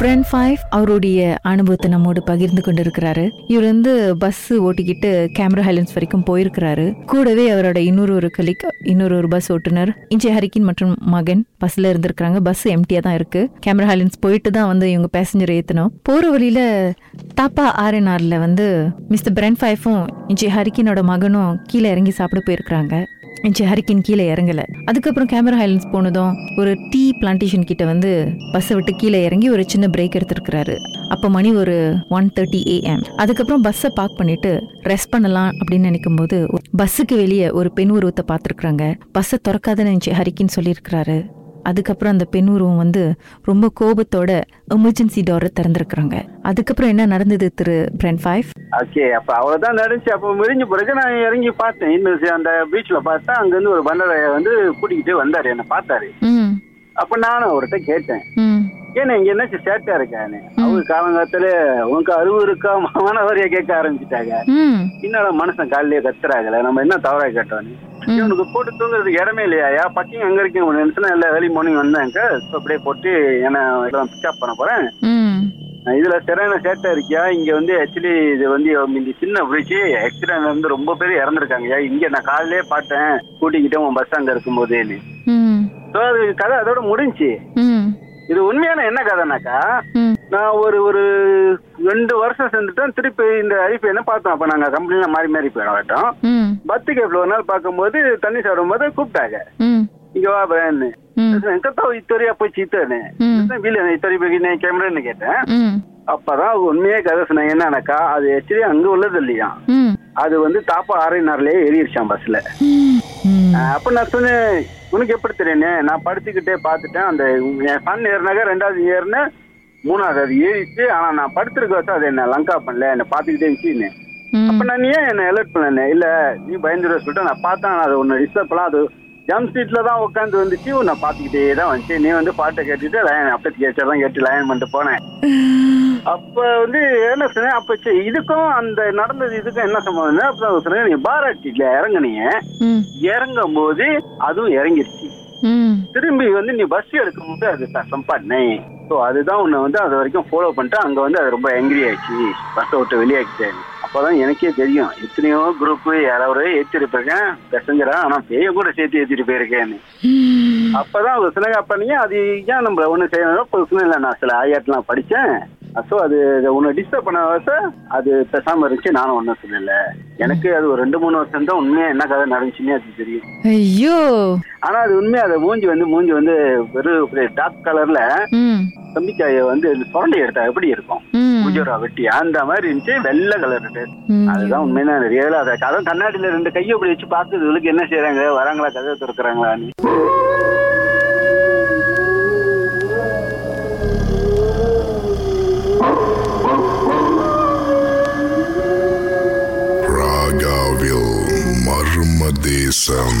திரு five அவருடைய அனுபவத்தை நம்மோடு பகிர்ந்து கொண்டிருக்கிறாரு. இவர் வந்து பஸ் ஓட்டிக்கிட்டு கேமரா ஹைலன்ஸ் வரைக்கும் போயிருக்கிறாரு. கூடவே அவரோட இன்னொரு ஒரு கலிக் இன்னொரு ஒரு பஸ் ஓட்டுநர் இன்ஜி ஹரிக்கின் மற்றும் மகன் பஸ்ல இருந்திருக்கிறாங்க. பஸ் எம்டியா தான் இருக்கு. கேமரா ஹைலன்ஸ் போயிட்டு தான் வந்து இவங்க பேசஞ்சர் ஏத்தணும். போற வழியில தாப்பா ஆர்என்ஆர்ல வந்து மிஸ்டர் பிரென் ஃபைஃபும் இஞ்சி ஹரிக்கினோட மகனும் கீழே இறங்கி சாப்பிட போயிருக்கிறாங்க. என்ச்சி ஹரிக்கின் கீழே இறங்கல. அதுக்கப்புறம் கேமரா ஹைலன்ஸ் போனதும் ஒரு டீ பிளான்டேஷன் கிட்ட வந்து பஸ்ஸை விட்டு கீழே இறங்கி ஒரு சின்ன பிரேக் எடுத்திருக்கிறாரு. அப்போ மணி ஒரு ஒன் தேர்ட்டி ஏஎம் அதுக்கப்புறம் பஸ்ஸை பார்க் பண்ணிட்டு ரெஸ்ட் பண்ணலாம் அப்படின்னு நினைக்கும் போது பஸ்ஸுக்கு வெளியே ஒரு பெண் உருவத்தை பார்த்துருக்குறாங்க. பஸ்ஸை திறக்காதுன்னு நினச்சி ஹரிக்கின் சொல்லியிருக்கிறாரு. அதுக்கப்புறம் அந்த பெண் உருவம் வந்து ரொம்ப கோபத்தோட எமர்ஜென்சி டோரை திறந்திருக்கிறாங்க. அதுக்கப்புறம் என்ன நடந்தது திரு பிரென் ஃபைவ் ஓகே அப்ப அவ்வளவுதான் நடந்துச்சு. அப்ப முடிஞ்ச பிறகு நான் இறங்கி பார்த்தேன். இன்னும் அந்த பீச்ல பார்த்தா அங்க இருந்து ஒரு பண்டரைய வந்து கூட்டிக்கிட்டு வந்தாரு என்ன பார்த்தாரு. ம். அப்ப நானும் அவர்கிட்ட கேட்டேன். ஏன்னா இங்க என்ன சேட்டா இருக்கான்னு அவங்க காலங்காலத்துல உனக்கு அறிவு இருக்கா மாணவரைய கேட்க ஆரம்பிச்சுட்டாங்க. என்னடா மனுஷன் காலையிலேயே கத்துறாங்கல்ல நம்ம என்ன தவறா கேட்டோன்னு இவனுக்கு போட்டு தூங்குறதுக்கு இடமே இல்லையா? பக்கிங் அங்க இருக்கேன் நிமிஷம் எல்லா வேலையும் மார்னிங் வந்தாங்க. அப்படியே போட்டு என்ன பிக்கப் பண்ண போறேன். இதுல சரியான சேட்டை இருக்கியா? இங்க வந்து ஆக்சுவலி இது வந்து இந்த சின்ன பிரிட்ஜ் ஆக்சிடென்ட்ல இருந்து ரொம்ப பேர் இறந்துருக்காங்கய்யா இங்க நான் காலையிலே பார்த்தேன். கூட்டிக்கிட்டு உன் பஸ் அங்க இருக்கும் போதேன்னு ம். ஸோ அது கதை அதோட முடிஞ்சுச்சு. ம். இது உண்மையான என்ன கதைனாக்கா நான் ஒரு ஒரு ரெண்டு வருஷம் செஞ்சுட்டேன் திருப்பி இந்த ஐபி என்ன பார்த்தோம் அப்ப நாங்க கம்பெனில மாறி மாறி போயிடும் பத்து கேப்ல ஒரு நாள் பார்க்கும்போது தண்ணி சாப்பிடும் போது கூப்பிட்டாங்க இங்க வா பிரேன்னு ம். எங்கத்தோ இத்தொரியா போய் சீத்தேன்னு ம். வீல இத்தொரி போய் கேமரான்னு கேட்டேன். அப்பதான் உண்மையே கதை சொன்னாங்க என்னன்னாக்கா அது ஆக்சுவலி அங்க உள்ளது இல்லையா? அது வந்து தாப்பா ஆரையினார்லயே ஏறிடுச்சான் பஸ்ல அப்ப நான் சொன்னேன் உனக்கு எப்படி தெரியுனே நான் படுத்துக்கிட்டே பார்த்துட்டேன். அந்த என் சன் ஏறினாக்க ரெண்டாவது ஏறின மூணாவது அது ஏறிச்சு. ஆனா நான் படுத்திருக்க வச்சா அது என்ன லங்கா பண்ணல. என்ன பாத்துக்கிட்டே இருந்துச்சு அப்ப நான் ஏன் என்ன அலர்ட் பண்ணல? இல்ல நீ பயந்துட சொல்லிட்டு நான் பார்த்தேன். அது ஒன்னு டிஸ்டர்ப் பண்ணலாம் அது ஜம்ப் சீட்ல தான் உட்காந்து வந்துச்சு. நான் பாத்துக்கிட்டே தான் வந்துச்சு. நீ வந்து பாட்டை கேட்டுட்டு லயன் அப்ப கேட்டு தான் கேட்டு லயன் பண்ணிட்டு போனேன். அப்ப வந்து என்ன சொன்னேன் அப்ப இதுக்கும் அந்த நடந்தது இதுக்கும் என்ன சம்பந்தம்? அப்ப சொன்னேன் நீங்க பாராட்டில இறங்குனீங்க. இறங்கும் போது அதுவும் இறங்கிருச்சு. ம். திரும்பி வந்து நீ பஸ் எடுக்கும்போது அது சம்பண்ணே ஸோ அதுதான் உன்னை வந்து அது வரைக்கும் ஃபாலோ பண்ணிட்டு அங்க வந்து அது ரொம்ப எங்கிரி ஆயிடுச்சு. பஸ்ஸை விட்டு வெளியாக்கிட்டேன் அப்பதான் எனக்கே தெரியும். எத்தனையோ குரூப் யாராவது ஏற்றிருப்பேன் பேசஞ்சரா ஆனா பேய கூட சேர்த்து ஏற்றிட்டு போயிருக்கேன்னு. அப்பதான் அவங்க சொன்னாங்க அப்ப நீ அது ஏன் நம்ம ஒண்ணு செய்யணும் இப்போ சொன்ன நான் சில ஆயாட்டெல்லாம் படிச்சேன். ஸோ அது உன்னை டிஸ்டர்ப் பண்ண வருஷம் அது பேசாம இருந்துச்சு நானும் ஒன்றும் சொல்லல. எனக்கு அது ஒரு ரெண்டு மூணு வருஷம் தான் உண்மையா என்ன கதை நடந்துச்சுன்னே அது தெரியும். ஐயோ. ஆனா அது உண்மையா அது மூஞ்சி வந்து மூஞ்சி வந்து வெறும் டார்க் கலர்ல தம்பிக்காய வந்து சுரண்டி எடுத்தா எப்படி இருக்கும்? ம். பூஜோரா வெட்டி அந்த மாதிரி இருந்துச்சு வெள்ளை கலர். அதுதான் உண்மையான ரியலா அதை கதை கண்ணாடியில ரெண்டு கையை அப்படி வச்சு பார்க்குறதுக்கு என்ன செய்யறாங்க வராங்களா கதை திறக்கிறாங்களான்னு. மர்ம தேசம்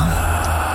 Ah.